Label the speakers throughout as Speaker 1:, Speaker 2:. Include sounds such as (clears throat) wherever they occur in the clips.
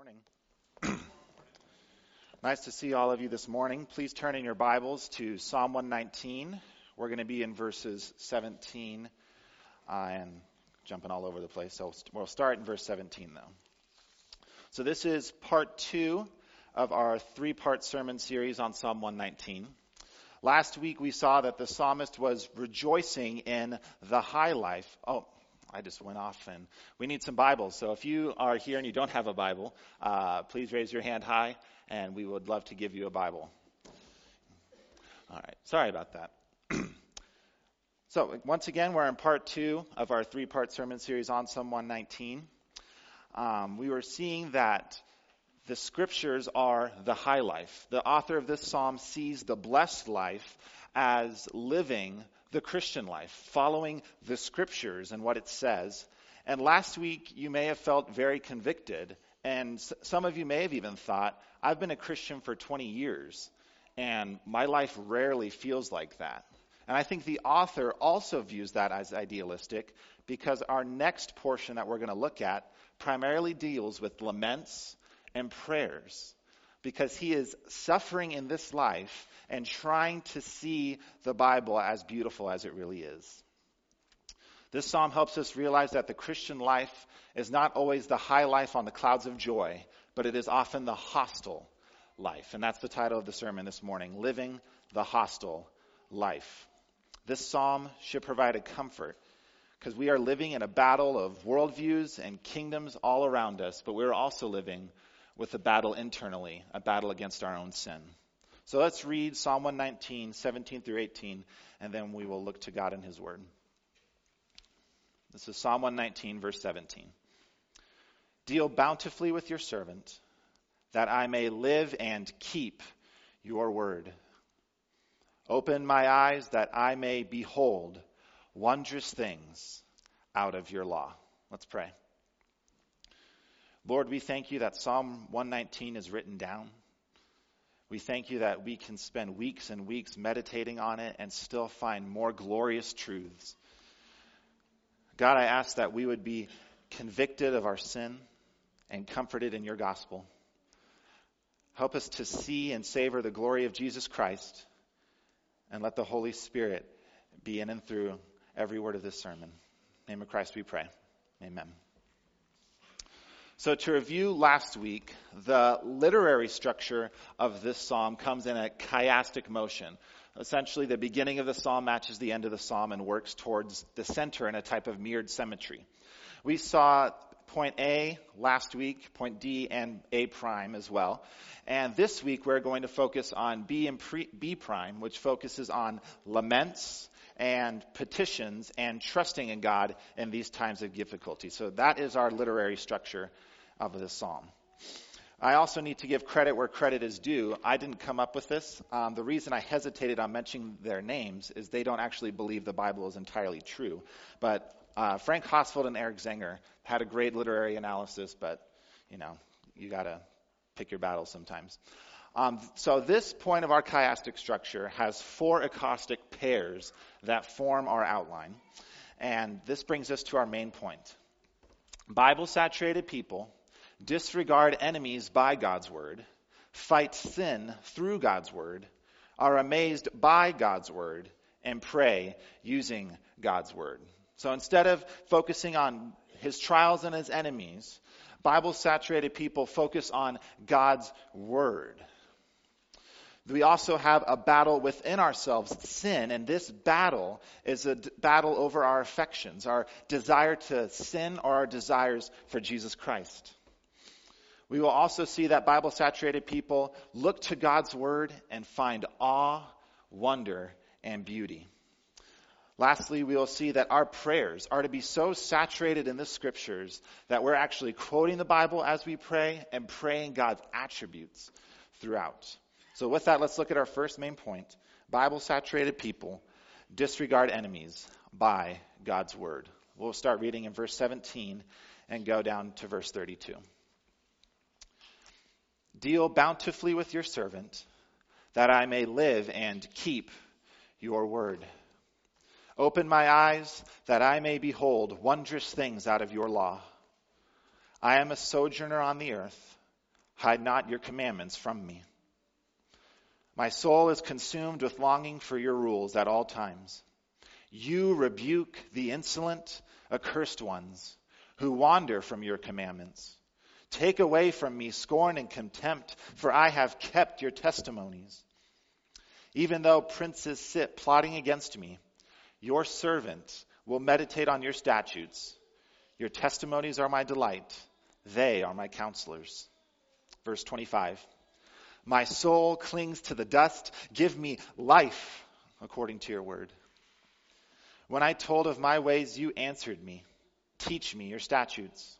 Speaker 1: morning. (clears throat) nice to see all of you this morning. Please turn in your Bibles to Psalm 119. We're going to be in verses 17 uh, and jumping all over the place. So we'll start in verse 17, though. So this is part two of our three part sermon series on Psalm 119. Last week we saw that the psalmist was rejoicing in the high life. Oh, I just went off and we need some Bibles. So if you are here and you don't have a Bible, uh, please raise your hand high and we would love to give you a Bible. All right. Sorry about that. (clears throat) so once again, we're in part two of our three part sermon series on Psalm 119. Um, we were seeing that the scriptures are the high life. The author of this psalm sees the blessed life as living the Christian life, following the scriptures and what it says. And last week, you may have felt very convicted, and some of you may have even thought, I've been a Christian for 20 years, and my life rarely feels like that. And I think the author also views that as idealistic because our next portion that we're going to look at primarily deals with laments and prayers because he is suffering in this life and trying to see the Bible as beautiful as it really is. This psalm helps us realize that the Christian life is not always the high life on the clouds of joy, but it is often the hostile life. And that's the title of the sermon this morning Living the Hostile Life. This psalm should provide a comfort because we are living in a battle of worldviews and kingdoms all around us, but we're also living with a battle internally, a battle against our own sin. So let's read Psalm 119, 17 through 18, and then we will look to God and His Word. This is Psalm 119, verse 17. Deal bountifully with your servant, that I may live and keep your word. Open my eyes that I may behold wondrous things out of your law. Let's pray. Lord, we thank you that Psalm 119 is written down. We thank you that we can spend weeks and weeks meditating on it and still find more glorious truths. God, I ask that we would be convicted of our sin and comforted in your gospel. Help us to see and savor the glory of Jesus Christ and let the Holy Spirit be in and through every word of this sermon. In the name of Christ we pray. Amen. So, to review last week, the literary structure of this psalm comes in a chiastic motion. Essentially, the beginning of the psalm matches the end of the psalm and works towards the center in a type of mirrored symmetry. We saw point A last week, point D, and A prime as well. And this week, we're going to focus on B and pre- B prime, which focuses on laments and petitions and trusting in God in these times of difficulty. So that is our literary structure of this psalm. I also need to give credit where credit is due. I didn't come up with this. Um, the reason I hesitated on mentioning their names is they don't actually believe the Bible is entirely true. But uh, Frank Hossfeld and Eric Zenger had a great literary analysis, but you know, you got to pick your battles sometimes. Um, so this point of our chiastic structure has four acrostic pairs that form our outline. And this brings us to our main point. Bible saturated people disregard enemies by God's word, fight sin through God's word, are amazed by God's word, and pray using God's word. So instead of focusing on his trials and his enemies, Bible saturated people focus on God's word. We also have a battle within ourselves, sin, and this battle is a d- battle over our affections, our desire to sin or our desires for Jesus Christ. We will also see that Bible saturated people look to God's word and find awe, wonder, and beauty. Lastly, we will see that our prayers are to be so saturated in the scriptures that we're actually quoting the Bible as we pray and praying God's attributes throughout. So, with that, let's look at our first main point Bible saturated people disregard enemies by God's word. We'll start reading in verse 17 and go down to verse 32. Deal bountifully with your servant, that I may live and keep your word. Open my eyes, that I may behold wondrous things out of your law. I am a sojourner on the earth. hide not your commandments from me. My soul is consumed with longing for your rules at all times. You rebuke the insolent, accursed ones who wander from your commandments. Take away from me scorn and contempt, for I have kept your testimonies. Even though princes sit plotting against me, your servant will meditate on your statutes. Your testimonies are my delight. They are my counselors. Verse 25. My soul clings to the dust. Give me life according to your word. When I told of my ways, you answered me. Teach me your statutes.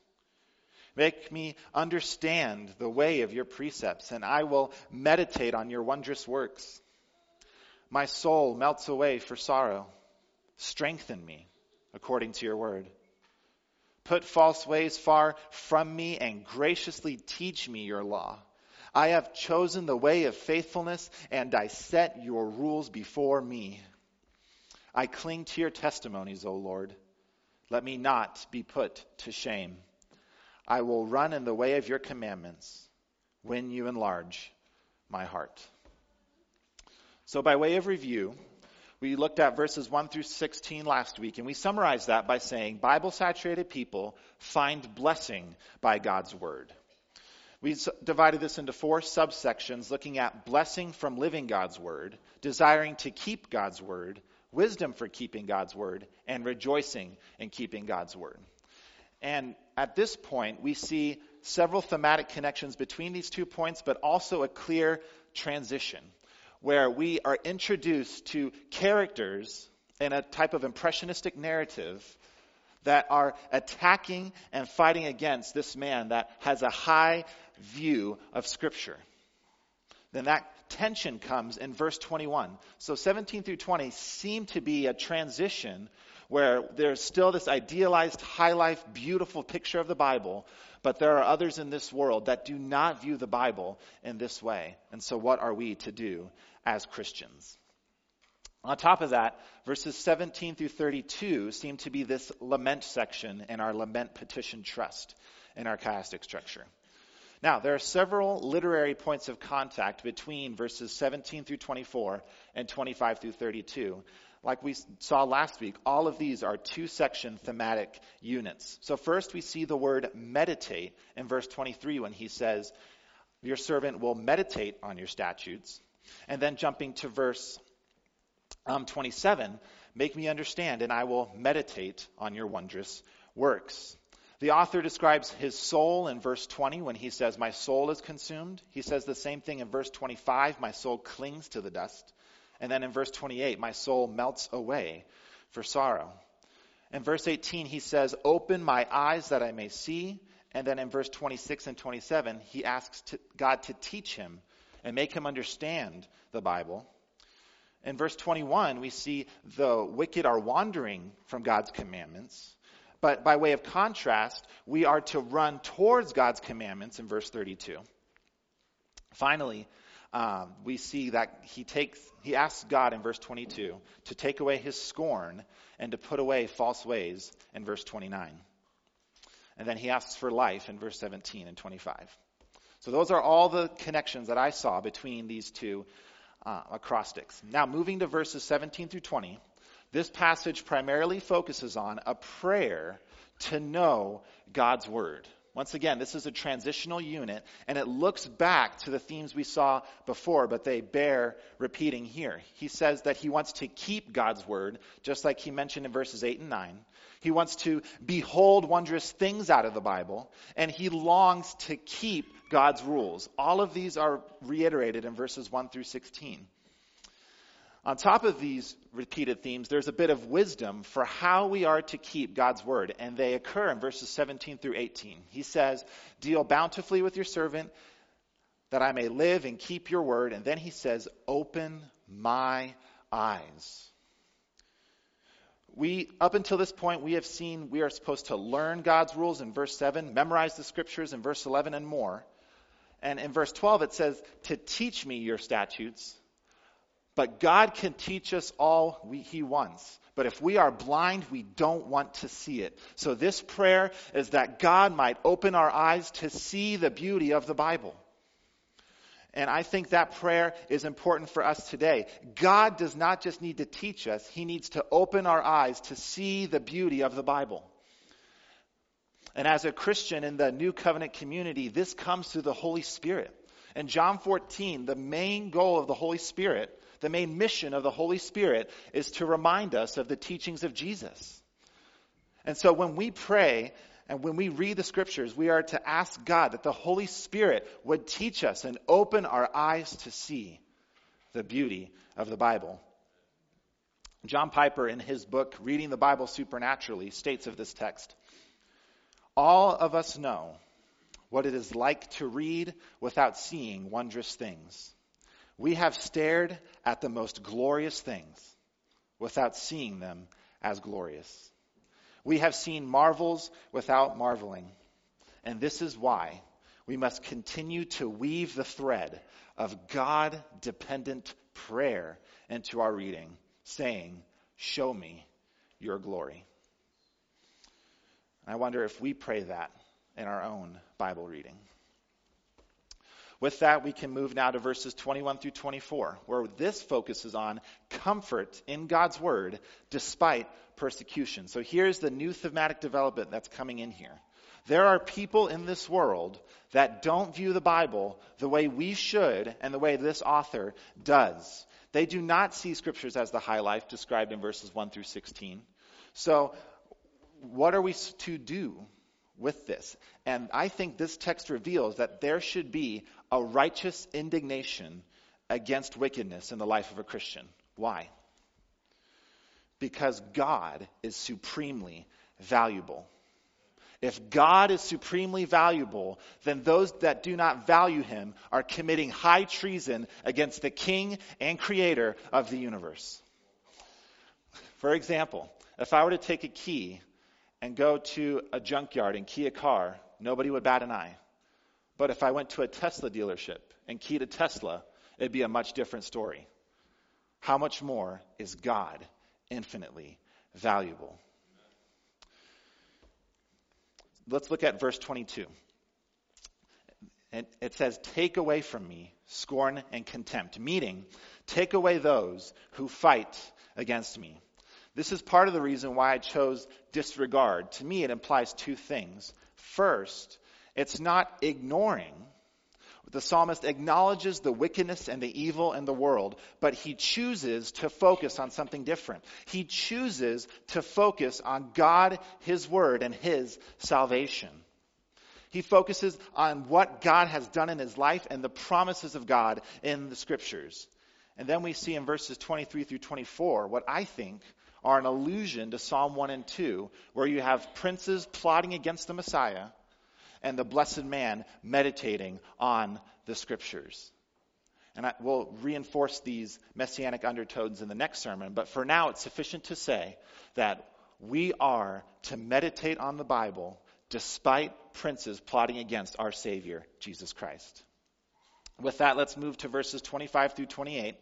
Speaker 1: Make me understand the way of your precepts, and I will meditate on your wondrous works. My soul melts away for sorrow. Strengthen me according to your word. Put false ways far from me and graciously teach me your law. I have chosen the way of faithfulness and I set your rules before me. I cling to your testimonies, O Lord. Let me not be put to shame. I will run in the way of your commandments when you enlarge my heart. So, by way of review, we looked at verses 1 through 16 last week, and we summarized that by saying Bible saturated people find blessing by God's word. We divided this into four subsections looking at blessing from living God's word, desiring to keep God's word, wisdom for keeping God's word, and rejoicing in keeping God's word. And at this point, we see several thematic connections between these two points, but also a clear transition where we are introduced to characters in a type of impressionistic narrative that are attacking and fighting against this man that has a high view of Scripture. Then that tension comes in verse 21. So 17 through 20 seem to be a transition where there's still this idealized, high life, beautiful picture of the Bible, but there are others in this world that do not view the Bible in this way. And so, what are we to do as Christians? On top of that, verses 17 through 32 seem to be this lament section in our lament petition trust in our chiastic structure. Now, there are several literary points of contact between verses 17 through 24 and 25 through 32. Like we saw last week, all of these are two section thematic units. So, first we see the word meditate in verse 23 when he says, Your servant will meditate on your statutes. And then jumping to verse um, 27, make me understand, and I will meditate on your wondrous works. The author describes his soul in verse 20 when he says, My soul is consumed. He says the same thing in verse 25, My soul clings to the dust. And then in verse 28, My soul melts away for sorrow. In verse 18, he says, Open my eyes that I may see. And then in verse 26 and 27, he asks to, God to teach him and make him understand the Bible. In verse 21, we see the wicked are wandering from God's commandments. But by way of contrast, we are to run towards God's commandments in verse 32. Finally, um, we see that he takes he asks God in verse 22 to take away his scorn and to put away false ways in verse 29. And then he asks for life in verse 17 and 25. So those are all the connections that I saw between these two uh, acrostics. Now, moving to verses 17 through 20, this passage primarily focuses on a prayer to know God's Word. Once again, this is a transitional unit, and it looks back to the themes we saw before, but they bear repeating here. He says that he wants to keep God's word, just like he mentioned in verses 8 and 9. He wants to behold wondrous things out of the Bible, and he longs to keep God's rules. All of these are reiterated in verses 1 through 16. On top of these repeated themes, there's a bit of wisdom for how we are to keep God's word, and they occur in verses 17 through 18. He says, Deal bountifully with your servant, that I may live and keep your word. And then he says, Open my eyes. We, up until this point, we have seen we are supposed to learn God's rules in verse 7, memorize the scriptures in verse 11 and more. And in verse 12, it says, To teach me your statutes. But God can teach us all we, He wants. But if we are blind, we don't want to see it. So this prayer is that God might open our eyes to see the beauty of the Bible. And I think that prayer is important for us today. God does not just need to teach us, He needs to open our eyes to see the beauty of the Bible. And as a Christian in the New Covenant community, this comes through the Holy Spirit. In John 14, the main goal of the Holy Spirit, the main mission of the Holy Spirit, is to remind us of the teachings of Jesus. And so when we pray and when we read the scriptures, we are to ask God that the Holy Spirit would teach us and open our eyes to see the beauty of the Bible. John Piper, in his book, Reading the Bible Supernaturally, states of this text All of us know what it is like to read without seeing wondrous things. We have stared at the most glorious things without seeing them as glorious. We have seen marvels without marveling. And this is why we must continue to weave the thread of God dependent prayer into our reading, saying, Show me your glory. I wonder if we pray that in our own Bible reading. With that, we can move now to verses 21 through 24, where this focuses on comfort in God's word despite persecution. So here's the new thematic development that's coming in here. There are people in this world that don't view the Bible the way we should and the way this author does. They do not see scriptures as the high life described in verses 1 through 16. So, what are we to do with this? And I think this text reveals that there should be a righteous indignation against wickedness in the life of a Christian. Why? Because God is supremely valuable. If God is supremely valuable, then those that do not value him are committing high treason against the king and creator of the universe. For example, if I were to take a key and go to a junkyard and key a car, nobody would bat an eye. But if I went to a Tesla dealership and keyed a Tesla, it'd be a much different story. How much more is God infinitely valuable? Let's look at verse 22. And it says, Take away from me scorn and contempt, meaning, take away those who fight against me. This is part of the reason why I chose disregard. To me, it implies two things. First, it's not ignoring. The psalmist acknowledges the wickedness and the evil in the world, but he chooses to focus on something different. He chooses to focus on God, His Word, and His salvation. He focuses on what God has done in his life and the promises of God in the scriptures. And then we see in verses 23 through 24 what I think are an allusion to Psalm 1 and 2, where you have princes plotting against the Messiah and the blessed man meditating on the scriptures. And I will reinforce these messianic undertones in the next sermon, but for now it's sufficient to say that we are to meditate on the Bible despite princes plotting against our Savior, Jesus Christ. With that, let's move to verses 25 through 28,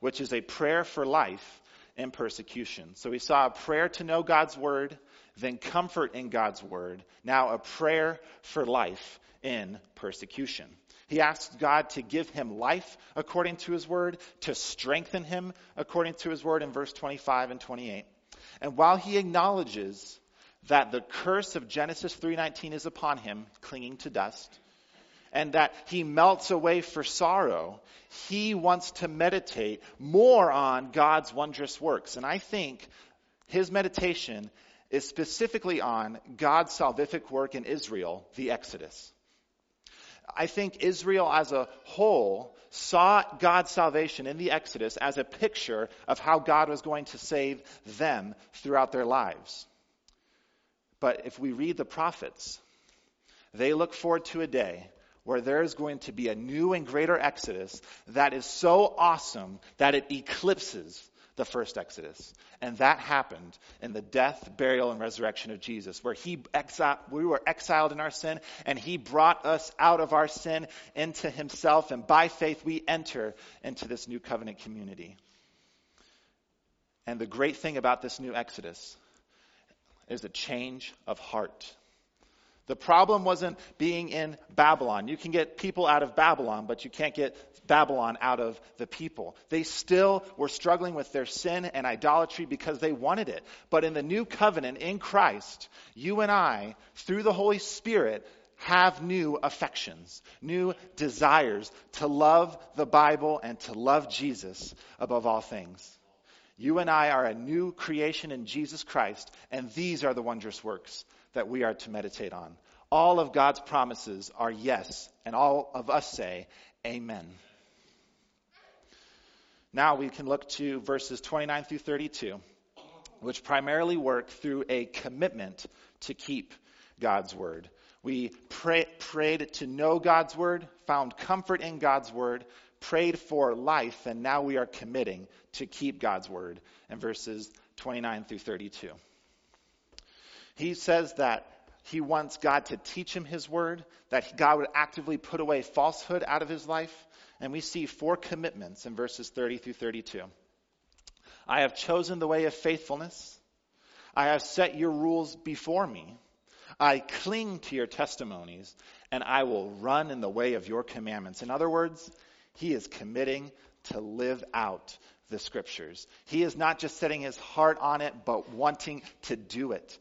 Speaker 1: which is a prayer for life in persecution. So we saw a prayer to know God's word, then comfort in God's word. Now, a prayer for life in persecution. He asks God to give him life according to his word, to strengthen him according to his word in verse 25 and 28. And while he acknowledges that the curse of Genesis 3:19 is upon him, clinging to dust, and that he melts away for sorrow, he wants to meditate more on God's wondrous works. And I think his meditation is specifically on God's salvific work in Israel, the Exodus. I think Israel as a whole saw God's salvation in the Exodus as a picture of how God was going to save them throughout their lives. But if we read the prophets, they look forward to a day where there is going to be a new and greater Exodus that is so awesome that it eclipses the first Exodus. And that happened in the death, burial, and resurrection of Jesus, where he exiled, we were exiled in our sin, and he brought us out of our sin into himself, and by faith we enter into this new covenant community. And the great thing about this new Exodus is a change of heart. The problem wasn't being in Babylon. You can get people out of Babylon, but you can't get Babylon out of the people. They still were struggling with their sin and idolatry because they wanted it. But in the new covenant in Christ, you and I, through the Holy Spirit, have new affections, new desires to love the Bible and to love Jesus above all things. You and I are a new creation in Jesus Christ, and these are the wondrous works that we are to meditate on. All of God's promises are yes, and all of us say amen. Now we can look to verses 29 through 32, which primarily work through a commitment to keep God's word. We pray, prayed to know God's word, found comfort in God's word, prayed for life, and now we are committing to keep God's word in verses 29 through 32. He says that he wants God to teach him his word, that God would actively put away falsehood out of his life. And we see four commitments in verses 30 through 32. I have chosen the way of faithfulness. I have set your rules before me. I cling to your testimonies, and I will run in the way of your commandments. In other words, he is committing to live out the scriptures. He is not just setting his heart on it, but wanting to do it.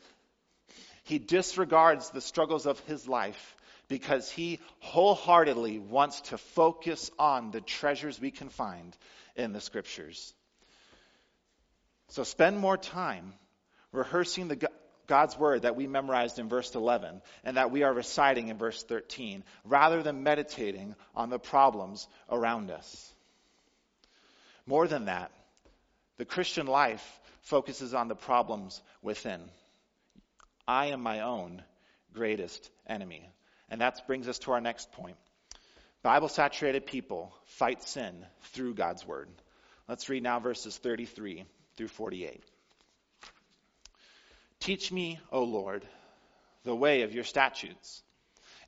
Speaker 1: He disregards the struggles of his life because he wholeheartedly wants to focus on the treasures we can find in the scriptures. So spend more time rehearsing the God's word that we memorized in verse 11 and that we are reciting in verse 13 rather than meditating on the problems around us. More than that, the Christian life focuses on the problems within. I am my own greatest enemy. And that brings us to our next point. Bible saturated people fight sin through God's word. Let's read now verses 33 through 48. Teach me, O Lord, the way of your statutes,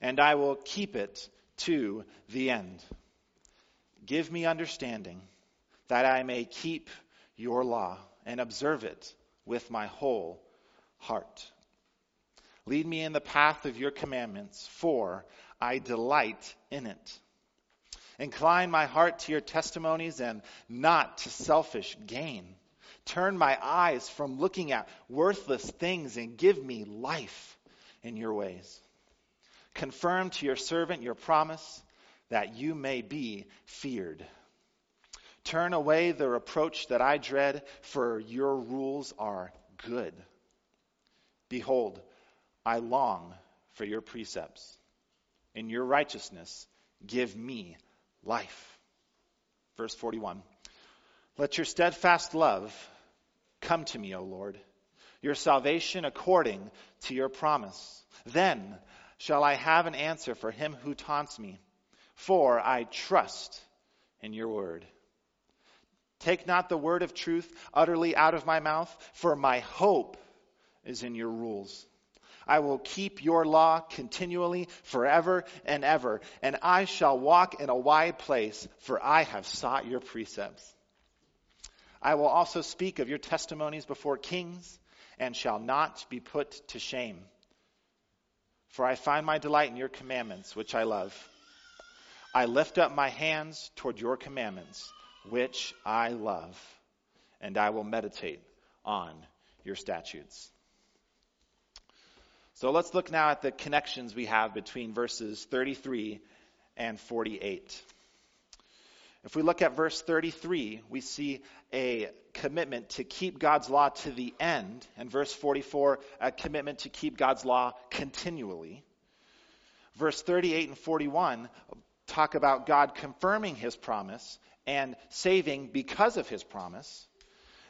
Speaker 1: and I will keep it to the end. Give me understanding that I may keep your law and observe it with my whole heart. Lead me in the path of your commandments, for I delight in it. Incline my heart to your testimonies and not to selfish gain. Turn my eyes from looking at worthless things and give me life in your ways. Confirm to your servant your promise that you may be feared. Turn away the reproach that I dread, for your rules are good. Behold, I long for your precepts. In your righteousness, give me life. Verse 41. Let your steadfast love come to me, O Lord, your salvation according to your promise. Then shall I have an answer for him who taunts me, for I trust in your word. Take not the word of truth utterly out of my mouth, for my hope is in your rules. I will keep your law continually forever and ever, and I shall walk in a wide place, for I have sought your precepts. I will also speak of your testimonies before kings, and shall not be put to shame. For I find my delight in your commandments, which I love. I lift up my hands toward your commandments which I love, and I will meditate on your statutes. So let's look now at the connections we have between verses 33 and 48. If we look at verse 33, we see a commitment to keep God's law to the end, and verse 44, a commitment to keep God's law continually. Verse 38 and 41 talk about God confirming his promise and saving because of his promise.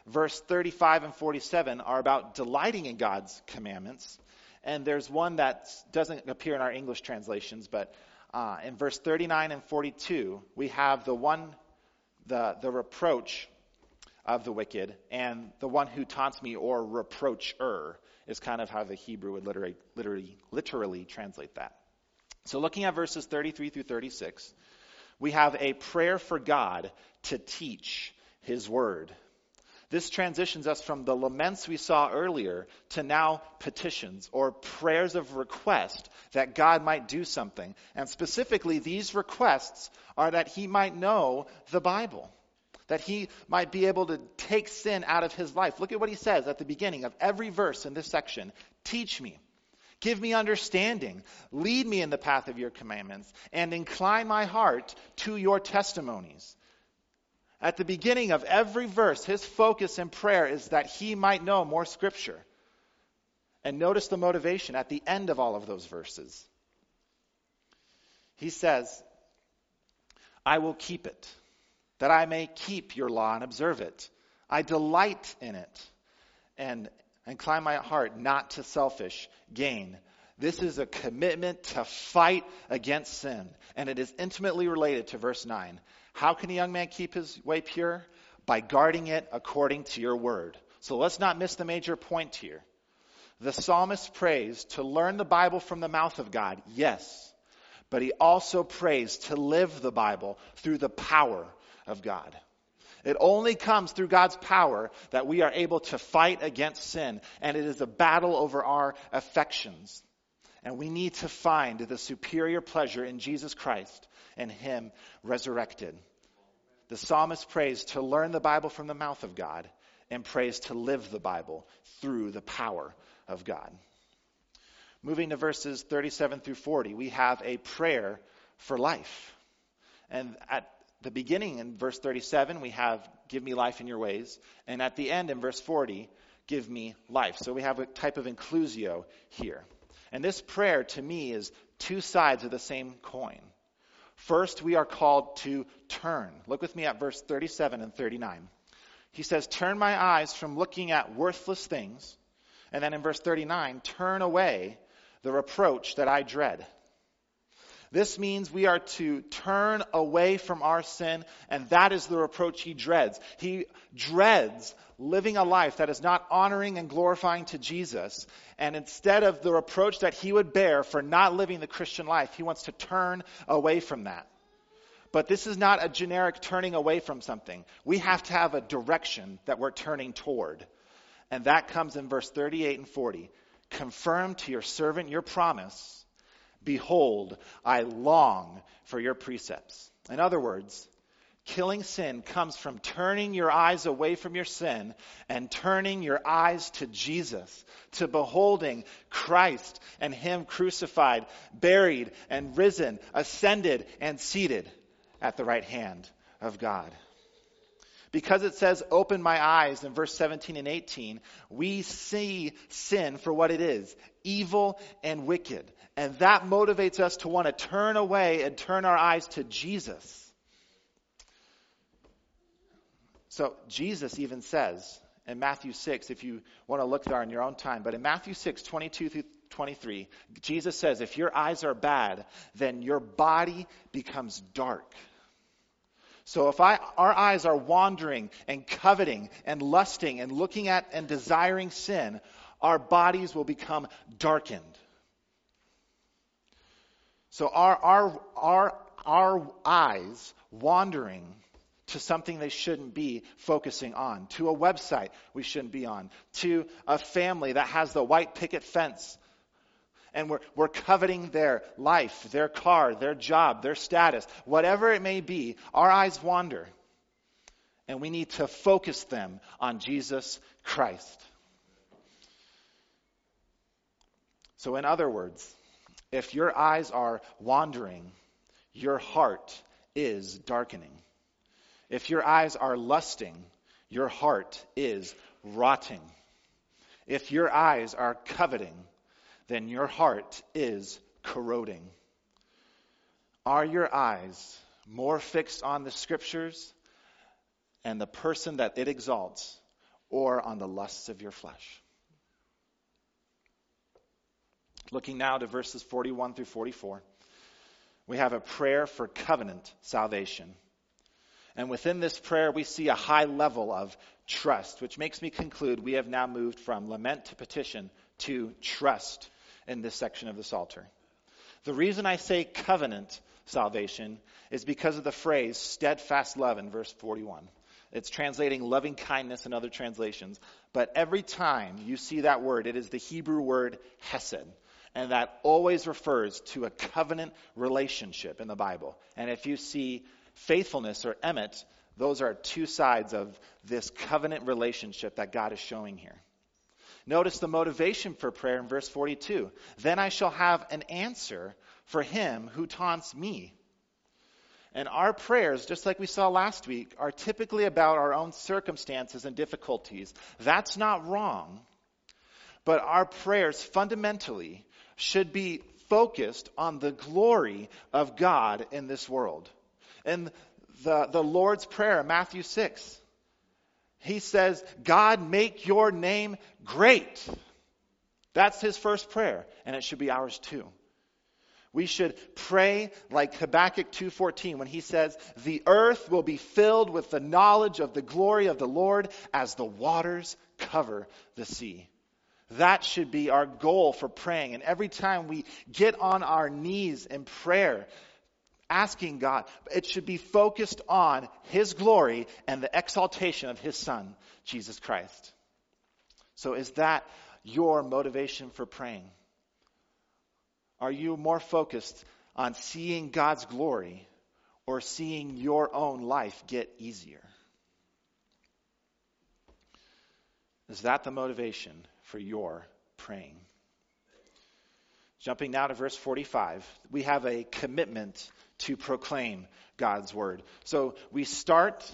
Speaker 1: Verse 35 and 47 are about delighting in God's commandments. And there's one that doesn't appear in our English translations, but uh, in verse 39 and 42, we have the one, the, the reproach of the wicked, and the one who taunts me or reproacher is kind of how the Hebrew would literally, literally, literally translate that. So looking at verses 33 through 36, we have a prayer for God to teach His Word. This transitions us from the laments we saw earlier to now petitions or prayers of request that God might do something. And specifically, these requests are that he might know the Bible, that he might be able to take sin out of his life. Look at what he says at the beginning of every verse in this section Teach me. Give me understanding. Lead me in the path of your commandments and incline my heart to your testimonies. At the beginning of every verse, his focus in prayer is that he might know more scripture. And notice the motivation at the end of all of those verses. He says, I will keep it, that I may keep your law and observe it. I delight in it and incline my heart not to selfish gain. This is a commitment to fight against sin, and it is intimately related to verse 9. How can a young man keep his way pure? By guarding it according to your word. So let's not miss the major point here. The psalmist prays to learn the Bible from the mouth of God, yes, but he also prays to live the Bible through the power of God. It only comes through God's power that we are able to fight against sin, and it is a battle over our affections. And we need to find the superior pleasure in Jesus Christ and Him resurrected. The psalmist prays to learn the Bible from the mouth of God and prays to live the Bible through the power of God. Moving to verses 37 through 40, we have a prayer for life. And at the beginning in verse 37, we have, Give me life in your ways. And at the end in verse 40, Give me life. So we have a type of inclusio here. And this prayer to me is two sides of the same coin. First, we are called to turn. Look with me at verse 37 and 39. He says, Turn my eyes from looking at worthless things. And then in verse 39, turn away the reproach that I dread. This means we are to turn away from our sin, and that is the reproach he dreads. He dreads living a life that is not honoring and glorifying to Jesus. And instead of the reproach that he would bear for not living the Christian life, he wants to turn away from that. But this is not a generic turning away from something. We have to have a direction that we're turning toward. And that comes in verse 38 and 40. Confirm to your servant your promise Behold, I long for your precepts. In other words, killing sin comes from turning your eyes away from your sin and turning your eyes to Jesus, to beholding Christ and Him crucified, buried, and risen, ascended, and seated at the right hand of God. Because it says, open my eyes in verse 17 and 18, we see sin for what it is evil and wicked. And that motivates us to want to turn away and turn our eyes to Jesus. So, Jesus even says in Matthew 6, if you want to look there in your own time, but in Matthew 6, 22 through 23, Jesus says, if your eyes are bad, then your body becomes dark. So if I, our eyes are wandering and coveting and lusting and looking at and desiring sin, our bodies will become darkened. So our, our, our, our eyes wandering to something they shouldn't be focusing on, to a website we shouldn't be on, to a family that has the white picket fence and we're, we're coveting their life, their car, their job, their status, whatever it may be, our eyes wander. And we need to focus them on Jesus Christ. So, in other words, if your eyes are wandering, your heart is darkening. If your eyes are lusting, your heart is rotting. If your eyes are coveting, then your heart is corroding. Are your eyes more fixed on the scriptures and the person that it exalts, or on the lusts of your flesh? Looking now to verses 41 through 44, we have a prayer for covenant salvation. And within this prayer, we see a high level of trust, which makes me conclude we have now moved from lament to petition to trust in this section of the Psalter. The reason I say covenant salvation is because of the phrase steadfast love in verse 41. It's translating loving kindness in other translations. But every time you see that word, it is the Hebrew word hesed. And that always refers to a covenant relationship in the Bible. And if you see faithfulness or emet, those are two sides of this covenant relationship that God is showing here. Notice the motivation for prayer in verse 42. Then I shall have an answer for him who taunts me. And our prayers, just like we saw last week, are typically about our own circumstances and difficulties. That's not wrong. But our prayers fundamentally should be focused on the glory of God in this world. And the, the Lord's Prayer, Matthew 6, he says, God, make your name great. That's his first prayer, and it should be ours too. We should pray like Habakkuk 2:14 when he says, "The earth will be filled with the knowledge of the glory of the Lord as the waters cover the sea." That should be our goal for praying. And every time we get on our knees in prayer, asking God, it should be focused on His glory and the exaltation of His Son, Jesus Christ. So is that your motivation for praying? Are you more focused on seeing God's glory or seeing your own life get easier? Is that the motivation for your praying? Jumping now to verse 45, we have a commitment to proclaim God's word. So we start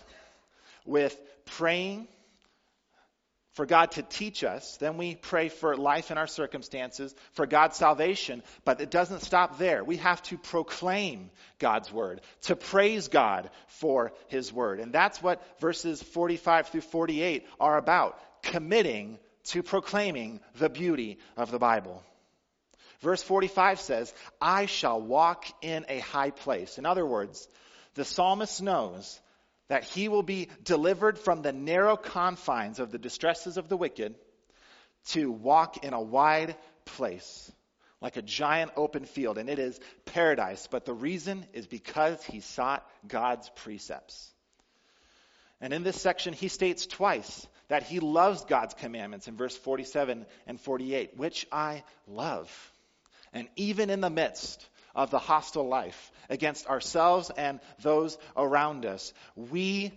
Speaker 1: with praying for God to teach us. Then we pray for life in our circumstances, for God's salvation. But it doesn't stop there. We have to proclaim God's word, to praise God for his word. And that's what verses 45 through 48 are about committing to proclaiming the beauty of the Bible. Verse 45 says, I shall walk in a high place. In other words, the psalmist knows that he will be delivered from the narrow confines of the distresses of the wicked to walk in a wide place, like a giant open field. And it is paradise. But the reason is because he sought God's precepts. And in this section, he states twice that he loves God's commandments in verse 47 and 48, which I love. And even in the midst of the hostile life against ourselves and those around us, we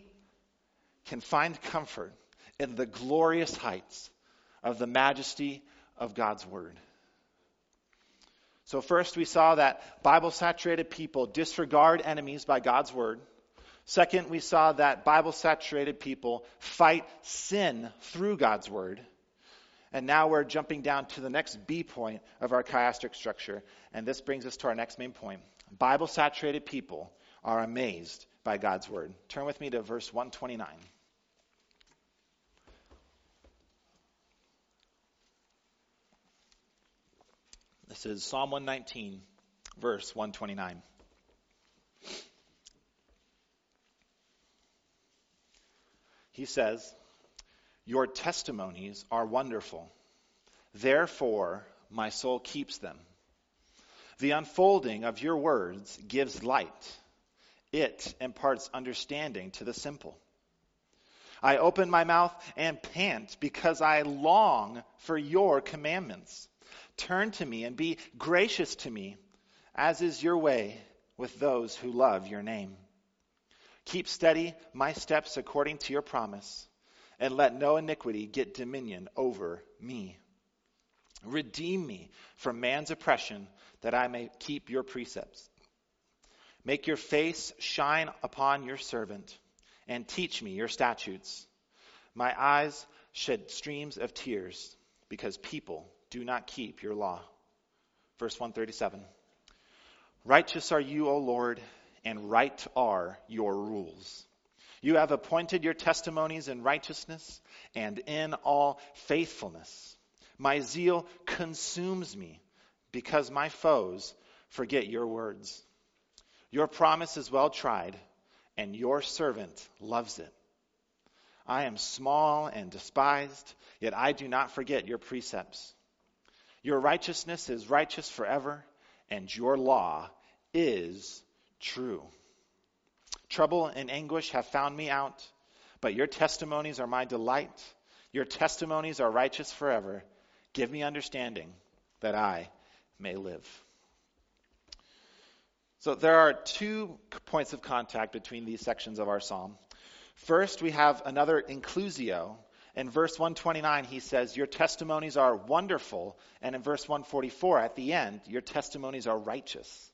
Speaker 1: can find comfort in the glorious heights of the majesty of God's Word. So, first, we saw that Bible saturated people disregard enemies by God's Word. Second, we saw that Bible saturated people fight sin through God's Word. And now we're jumping down to the next B point of our chiastic structure. And this brings us to our next main point. Bible saturated people are amazed by God's word. Turn with me to verse 129. This is Psalm 119, verse 129. He says, your testimonies are wonderful. Therefore, my soul keeps them. The unfolding of your words gives light. It imparts understanding to the simple. I open my mouth and pant because I long for your commandments. Turn to me and be gracious to me, as is your way with those who love your name. Keep steady my steps according to your promise and let no iniquity get dominion over me. Redeem me from man's oppression, that I may keep your precepts. Make your face shine upon your servant, and teach me your statutes. My eyes shed streams of tears, because people do not keep your law. Verse 137 Righteous are you, O Lord, and right are your rules. You have appointed your testimonies in righteousness and in all faithfulness. My zeal consumes me because my foes forget your words. Your promise is well tried, and your servant loves it. I am small and despised, yet I do not forget your precepts. Your righteousness is righteous forever, and your law is true. Trouble and anguish have found me out, But your testimonies are my delight. Your testimonies are righteous forever. Give me understanding that I may live. So there are two points of contact between these sections of our psalm. First, we have another inclusio. In verse 129, he says, Your testimonies are wonderful. And in verse 144, at the end, your testimonies are righteous.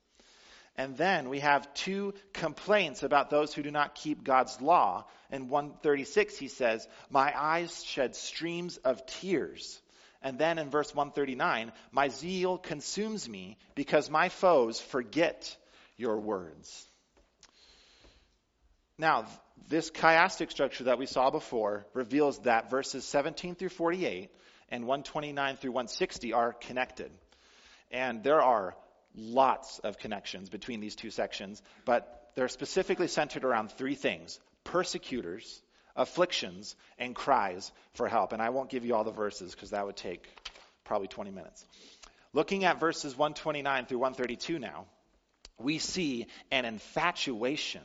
Speaker 1: And then we have two complaints about those who do not keep God's law. In 136, he says, My eyes shed streams of tears. And then in verse 139, My zeal consumes me because my foes forget your words. Now, this chiastic structure that we saw before reveals that verses 17 through 48 and 129 through 160 are connected. And there are lots of connections between these two sections, but they're specifically centered around three things persecutors, afflictions, and cries for help. And I won't give you all the verses because that would take probably 20 minutes. Looking at verses 129 through 132 now, we see an infatuation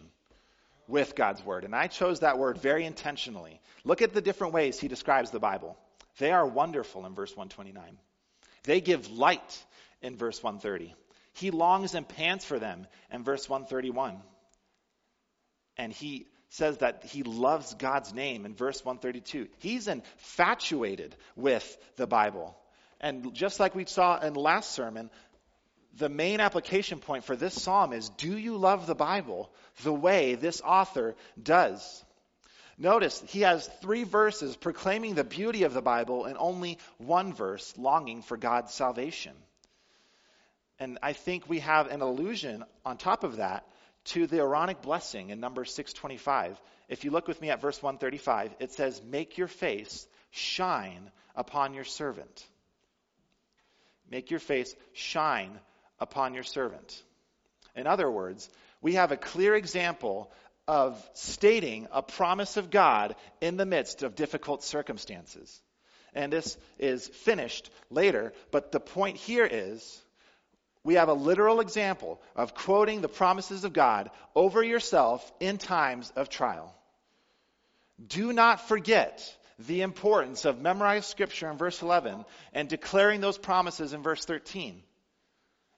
Speaker 1: with God's word. And I chose that word very intentionally. Look at the different ways he describes the Bible. They are wonderful in verse 129. They give light in verse 130. He longs and pants for them in verse 131. And he says that he loves God's name in verse 132. He's infatuated with the Bible. And just like we saw in last sermon, the main application point for this psalm is do you love the Bible the way this author does? Notice he has three verses proclaiming the beauty of the Bible and only one verse longing for God's salvation. And I think we have an allusion on top of that to the Aaronic blessing in number 625. If you look with me at verse 135, it says, Make your face shine upon your servant. Make your face shine upon your servant. In other words, we have a clear example of stating a promise of God in the midst of difficult circumstances. And this is finished later, but the point here is we have a literal example of quoting the promises of God over yourself in times of trial. Do not forget the importance of memorized scripture in verse 11 and declaring those promises in verse 13.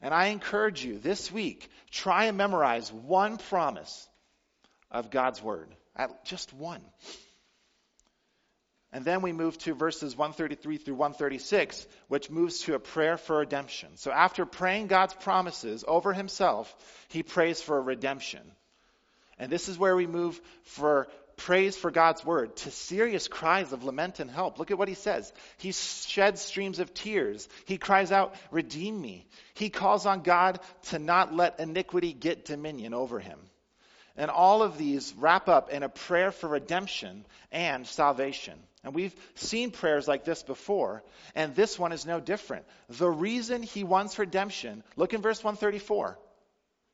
Speaker 1: And I encourage you this week, try and memorize one promise of God's word. At just one. And then we move to verses 133 through 136, which moves to a prayer for redemption. So after praying God's promises over himself, he prays for redemption. And this is where we move for praise for God's word to serious cries of lament and help. Look at what he says. He sheds streams of tears. He cries out, Redeem me. He calls on God to not let iniquity get dominion over him. And all of these wrap up in a prayer for redemption and salvation. And we've seen prayers like this before, and this one is no different. The reason he wants redemption, look in verse 134,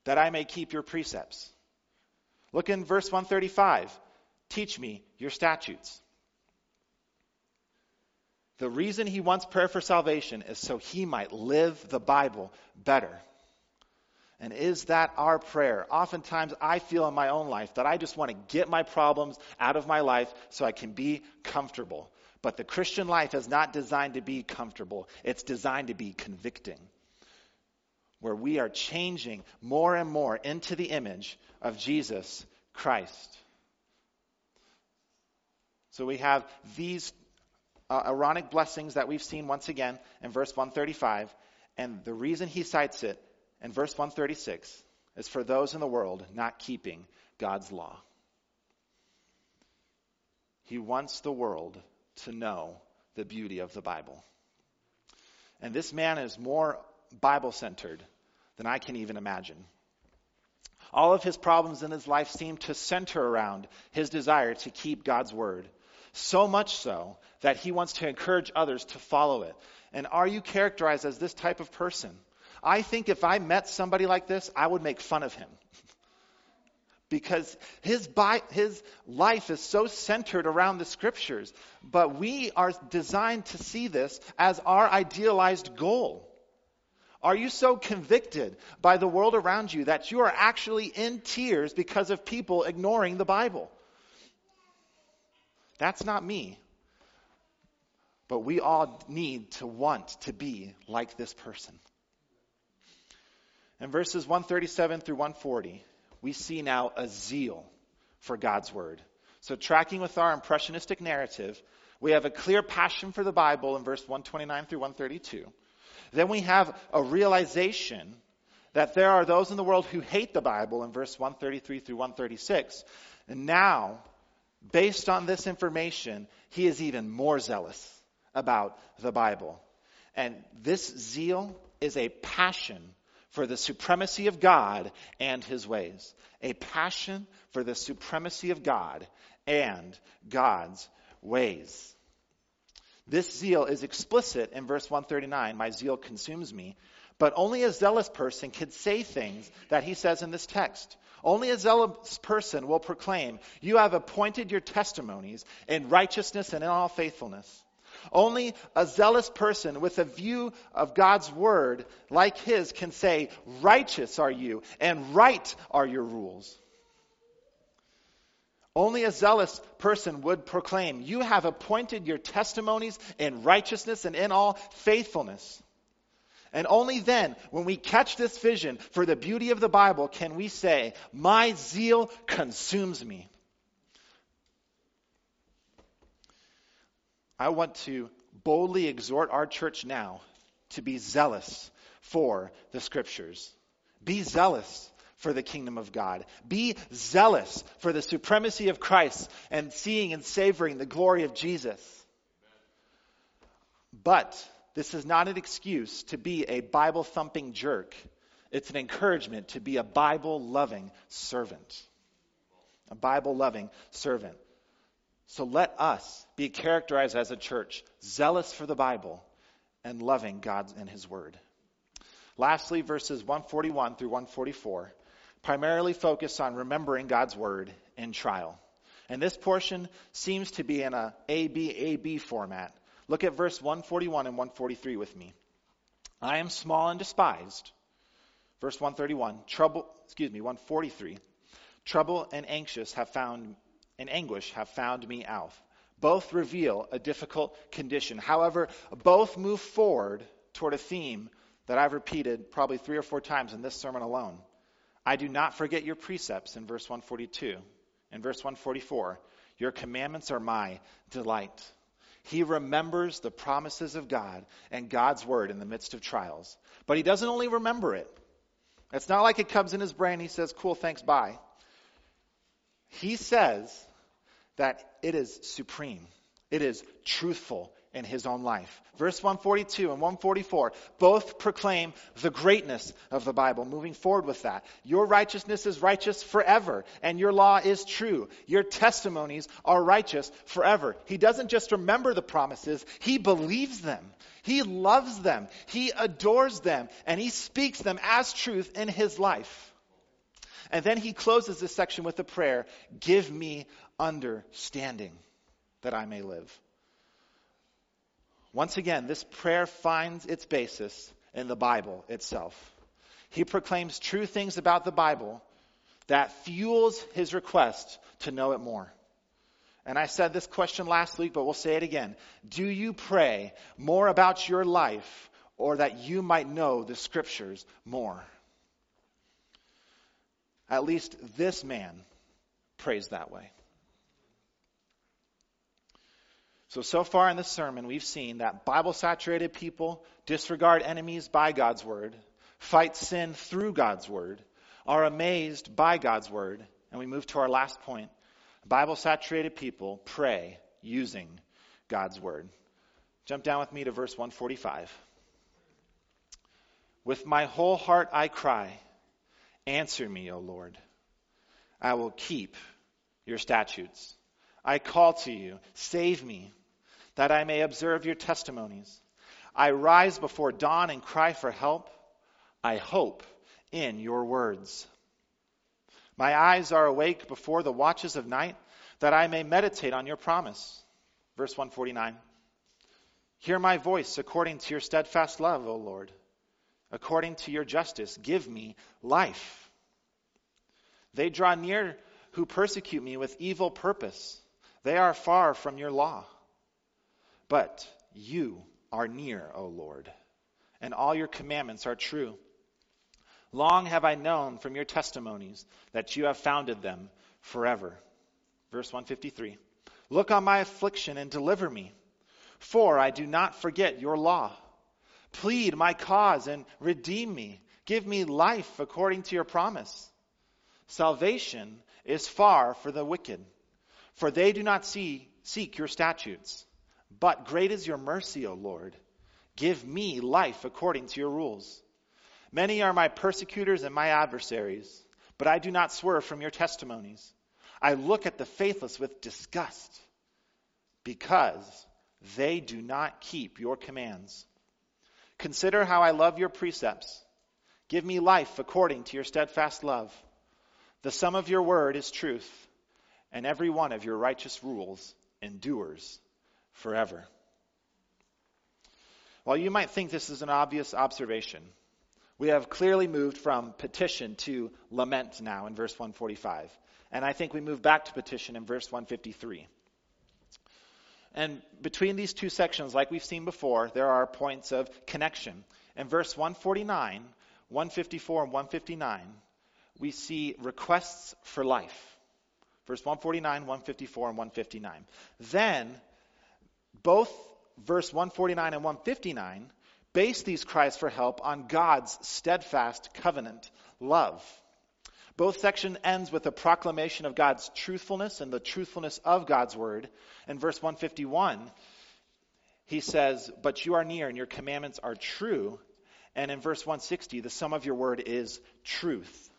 Speaker 1: that I may keep your precepts. Look in verse 135, teach me your statutes. The reason he wants prayer for salvation is so he might live the Bible better. And is that our prayer? Oftentimes, I feel in my own life that I just want to get my problems out of my life so I can be comfortable. But the Christian life is not designed to be comfortable, it's designed to be convicting, where we are changing more and more into the image of Jesus Christ. So we have these uh, Aaronic blessings that we've seen once again in verse 135. And the reason he cites it and verse 136 is for those in the world not keeping God's law. He wants the world to know the beauty of the Bible. And this man is more Bible centered than I can even imagine. All of his problems in his life seem to center around his desire to keep God's word. So much so that he wants to encourage others to follow it. And are you characterized as this type of person? I think if I met somebody like this, I would make fun of him. (laughs) because his, bi- his life is so centered around the scriptures. But we are designed to see this as our idealized goal. Are you so convicted by the world around you that you are actually in tears because of people ignoring the Bible? That's not me. But we all need to want to be like this person. In verses 137 through 140, we see now a zeal for God's word. So, tracking with our impressionistic narrative, we have a clear passion for the Bible in verse 129 through 132. Then we have a realization that there are those in the world who hate the Bible in verse 133 through 136. And now, based on this information, he is even more zealous about the Bible. And this zeal is a passion for the supremacy of God and his ways. A passion for the supremacy of God and God's ways. This zeal is explicit in verse 139 My zeal consumes me. But only a zealous person can say things that he says in this text. Only a zealous person will proclaim, You have appointed your testimonies in righteousness and in all faithfulness. Only a zealous person with a view of God's word like his can say, Righteous are you, and right are your rules. Only a zealous person would proclaim, You have appointed your testimonies in righteousness and in all faithfulness. And only then, when we catch this vision for the beauty of the Bible, can we say, My zeal consumes me. I want to boldly exhort our church now to be zealous for the scriptures. Be zealous for the kingdom of God. Be zealous for the supremacy of Christ and seeing and savoring the glory of Jesus. But this is not an excuse to be a Bible thumping jerk. It's an encouragement to be a Bible loving servant. A Bible loving servant. So let us be characterized as a church, zealous for the Bible and loving God and His Word. Lastly, verses 141 through 144 primarily focus on remembering God's Word in trial. And this portion seems to be in a ABAB format. Look at verse 141 and 143 with me. I am small and despised. Verse 131, trouble, excuse me, 143. Trouble and anxious have found and anguish have found me out. Both reveal a difficult condition. However, both move forward toward a theme that I've repeated probably three or four times in this sermon alone. I do not forget your precepts in verse 142. In verse 144, your commandments are my delight. He remembers the promises of God and God's word in the midst of trials. But he doesn't only remember it. It's not like it comes in his brain, he says, cool, thanks, bye. He says, that it is supreme. It is truthful in his own life. Verse 142 and 144 both proclaim the greatness of the Bible. Moving forward with that. Your righteousness is righteous forever, and your law is true. Your testimonies are righteous forever. He doesn't just remember the promises, he believes them. He loves them. He adores them, and he speaks them as truth in his life. And then he closes this section with a prayer Give me understanding that I may live. Once again, this prayer finds its basis in the Bible itself. He proclaims true things about the Bible that fuels his request to know it more. And I said this question last week, but we'll say it again. Do you pray more about your life or that you might know the scriptures more? At least this man prays that way. So, so far in this sermon, we've seen that Bible saturated people disregard enemies by God's word, fight sin through God's word, are amazed by God's word, and we move to our last point. Bible saturated people pray using God's word. Jump down with me to verse 145. With my whole heart I cry, answer me, O Lord. I will keep your statutes. I call to you, save me that I may observe your testimonies. I rise before dawn and cry for help. I hope in your words. My eyes are awake before the watches of night, that I may meditate on your promise. Verse 149. Hear my voice according to your steadfast love, O Lord. According to your justice, give me life. They draw near who persecute me with evil purpose. They are far from your law. But you are near, O Lord, and all your commandments are true. Long have I known from your testimonies that you have founded them forever. Verse 153 Look on my affliction and deliver me, for I do not forget your law. Plead my cause and redeem me. Give me life according to your promise. Salvation is far for the wicked, for they do not see, seek your statutes. But great is your mercy, O Lord. Give me life according to your rules. Many are my persecutors and my adversaries, but I do not swerve from your testimonies. I look at the faithless with disgust because they do not keep your commands. Consider how I love your precepts. Give me life according to your steadfast love. The sum of your word is truth, and every one of your righteous rules endures forever. While you might think this is an obvious observation, we have clearly moved from petition to lament now in verse 145. And I think we move back to petition in verse 153. And between these two sections, like we've seen before, there are points of connection. In verse 149, 154, and 159, we see requests for life. Verse 149, 154, and 159. Then, both verse 149 and 159 base these cries for help on God's steadfast covenant love. Both section ends with a proclamation of God's truthfulness and the truthfulness of God's word. In verse 151, he says, But you are near and your commandments are true. And in verse 160, the sum of your word is truth.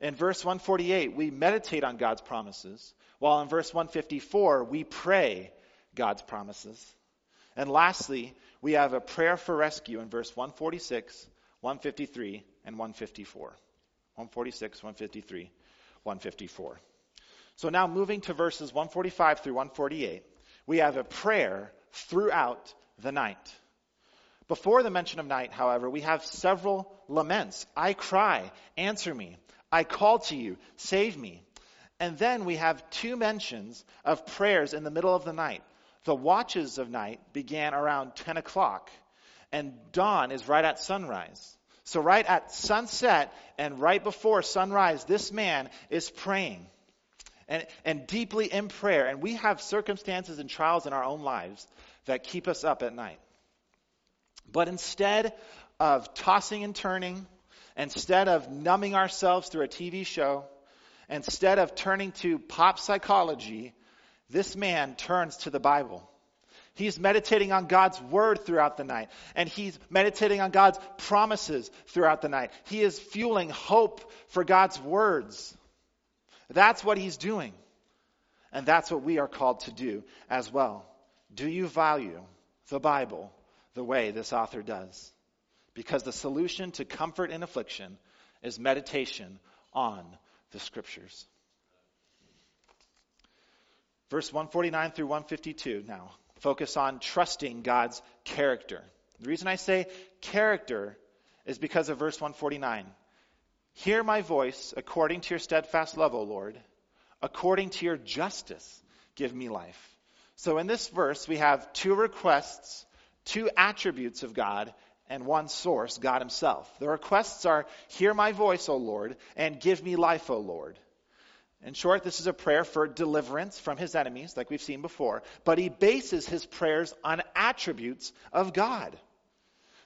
Speaker 1: In verse 148, we meditate on God's promises, while in verse 154, we pray God's promises. And lastly, we have a prayer for rescue in verse 146, 153, and 154. 146, 153, 154. So now moving to verses 145 through 148, we have a prayer throughout the night. Before the mention of night, however, we have several laments. I cry, answer me. I call to you, save me. And then we have two mentions of prayers in the middle of the night. The watches of night began around 10 o'clock, and dawn is right at sunrise. So, right at sunset and right before sunrise, this man is praying and, and deeply in prayer. And we have circumstances and trials in our own lives that keep us up at night. But instead of tossing and turning, instead of numbing ourselves through a TV show, instead of turning to pop psychology, this man turns to the Bible. He's meditating on God's word throughout the night, and he's meditating on God's promises throughout the night. He is fueling hope for God's words. That's what he's doing. And that's what we are called to do as well. Do you value the Bible the way this author does? Because the solution to comfort in affliction is meditation on the scriptures. Verse 149 through 152 now focus on trusting God's character. The reason I say character is because of verse 149. Hear my voice according to your steadfast love, O Lord. According to your justice, give me life. So in this verse, we have two requests, two attributes of God, and one source, God Himself. The requests are, Hear my voice, O Lord, and give me life, O Lord. In short, this is a prayer for deliverance from his enemies, like we've seen before, but he bases his prayers on attributes of God.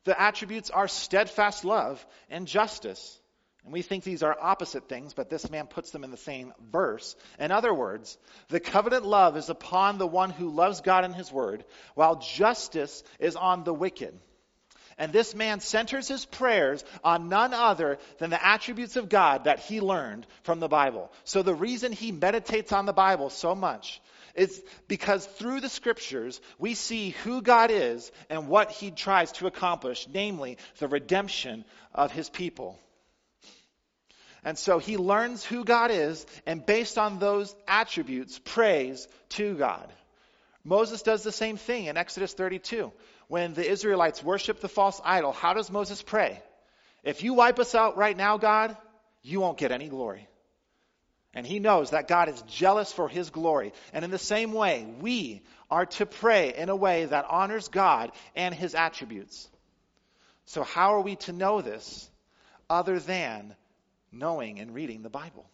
Speaker 1: The attributes are steadfast love and justice. And we think these are opposite things, but this man puts them in the same verse. In other words, the covenant love is upon the one who loves God and his word, while justice is on the wicked. And this man centers his prayers on none other than the attributes of God that he learned from the Bible. So the reason he meditates on the Bible so much is because through the scriptures we see who God is and what he tries to accomplish, namely the redemption of his people. And so he learns who God is and based on those attributes prays to God. Moses does the same thing in Exodus 32 when the Israelites worship the false idol, how does Moses pray? If you wipe us out right now, God, you won't get any glory. And he knows that God is jealous for his glory. And in the same way, we are to pray in a way that honors God and his attributes. So, how are we to know this other than knowing and reading the Bible?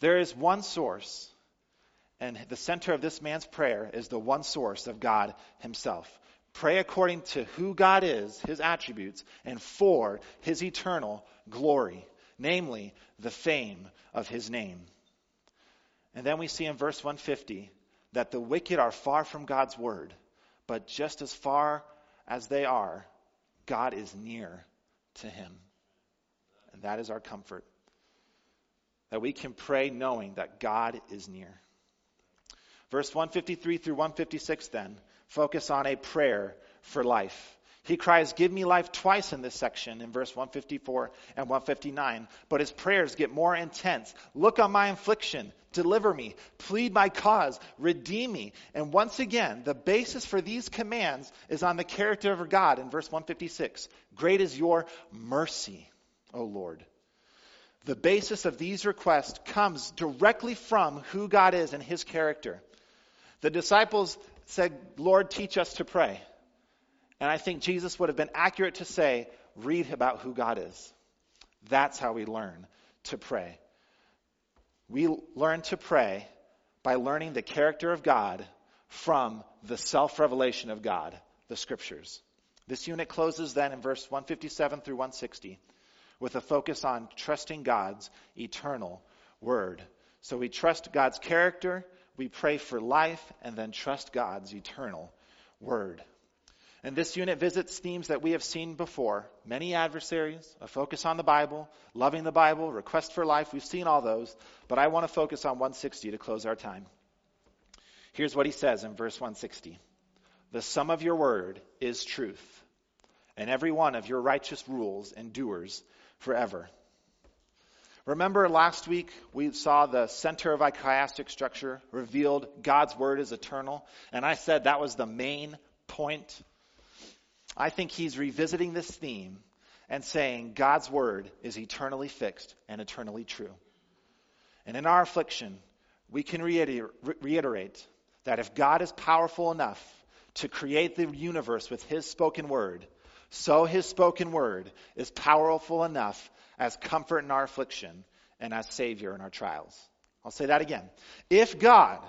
Speaker 1: There is one source, and the center of this man's prayer is the one source of God himself. Pray according to who God is, his attributes, and for his eternal glory, namely the fame of his name. And then we see in verse 150 that the wicked are far from God's word, but just as far as they are, God is near to him. And that is our comfort. That we can pray knowing that God is near. Verse 153 through 156 then focus on a prayer for life. He cries, Give me life twice in this section in verse 154 and 159. But his prayers get more intense. Look on my affliction, deliver me, plead my cause, redeem me. And once again, the basis for these commands is on the character of God in verse 156. Great is your mercy, O Lord. The basis of these requests comes directly from who God is and his character. The disciples said, Lord, teach us to pray. And I think Jesus would have been accurate to say, read about who God is. That's how we learn to pray. We learn to pray by learning the character of God from the self revelation of God, the scriptures. This unit closes then in verse 157 through 160 with a focus on trusting God's eternal word. So we trust God's character, we pray for life, and then trust God's eternal word. And this unit visits themes that we have seen before many adversaries, a focus on the Bible, loving the Bible, request for life. We've seen all those, but I want to focus on 160 to close our time. Here's what he says in verse 160 The sum of your word is truth, and every one of your righteous rules endures forever. Remember last week we saw the center of a structure revealed. God's word is eternal, and I said that was the main point. I think he's revisiting this theme and saying God's word is eternally fixed and eternally true. And in our affliction, we can reiterate that if God is powerful enough to create the universe with his spoken word, so his spoken word is powerful enough as comfort in our affliction and as savior in our trials. I'll say that again. If God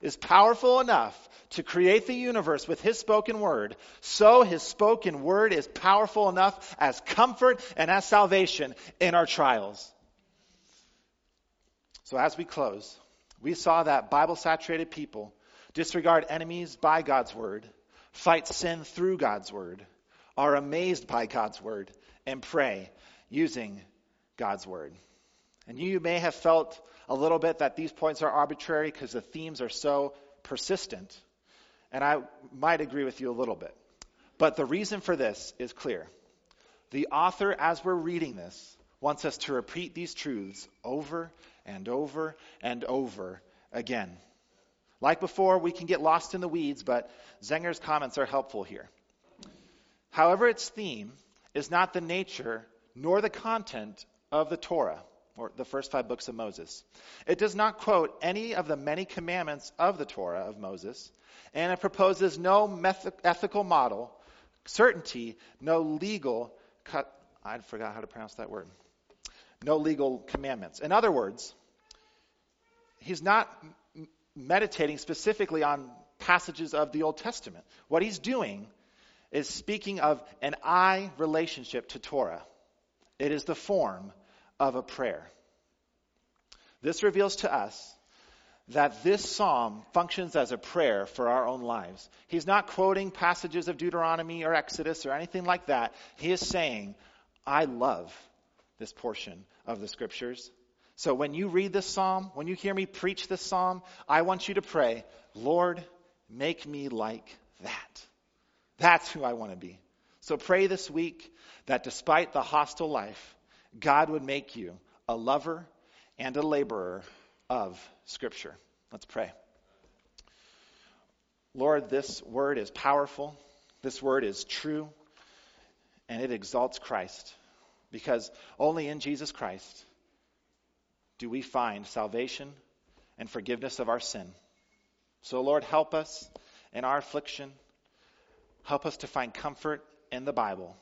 Speaker 1: is powerful enough to create the universe with his spoken word, so his spoken word is powerful enough as comfort and as salvation in our trials. So as we close, we saw that Bible saturated people disregard enemies by God's word, fight sin through God's word, are amazed by God's word, and pray using God's word. And you may have felt a little bit that these points are arbitrary because the themes are so persistent. And I might agree with you a little bit. But the reason for this is clear. The author, as we're reading this, wants us to repeat these truths over and over and over again. Like before, we can get lost in the weeds, but Zenger's comments are helpful here. However, its theme is not the nature nor the content of the Torah or the first five books of Moses. It does not quote any of the many commandments of the Torah of Moses, and it proposes no meth- ethical model, certainty, no legal, cut, I forgot how to pronounce that word, no legal commandments. In other words, he's not meditating specifically on passages of the Old Testament. What he's doing is speaking of an I relationship to Torah. It is the form of a prayer. This reveals to us that this psalm functions as a prayer for our own lives. He's not quoting passages of Deuteronomy or Exodus or anything like that. He is saying, I love this portion of the scriptures. So when you read this psalm, when you hear me preach this psalm, I want you to pray, Lord, make me like that. That's who I want to be. So pray this week that despite the hostile life, God would make you a lover and a laborer of Scripture. Let's pray. Lord, this word is powerful, this word is true, and it exalts Christ because only in Jesus Christ do we find salvation and forgiveness of our sin. So, Lord, help us in our affliction. Help us to find comfort in the Bible.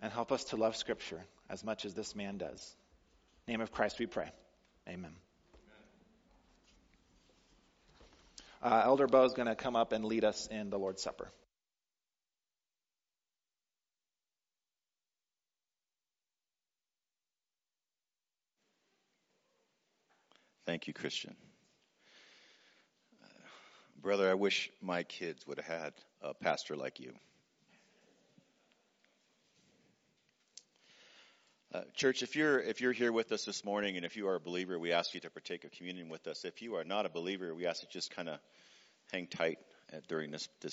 Speaker 1: And help us to love Scripture as much as this man does. name of Christ we pray. Amen. Uh, Elder Bo is going to come up and lead us in the Lord's Supper.
Speaker 2: Thank you, Christian. Brother, I wish my kids would have had a pastor like you. Uh, church, if you're if you're here with us this morning, and if you are a believer, we ask you to partake of communion with us. If you are not a believer, we ask you to just kind of hang tight during this this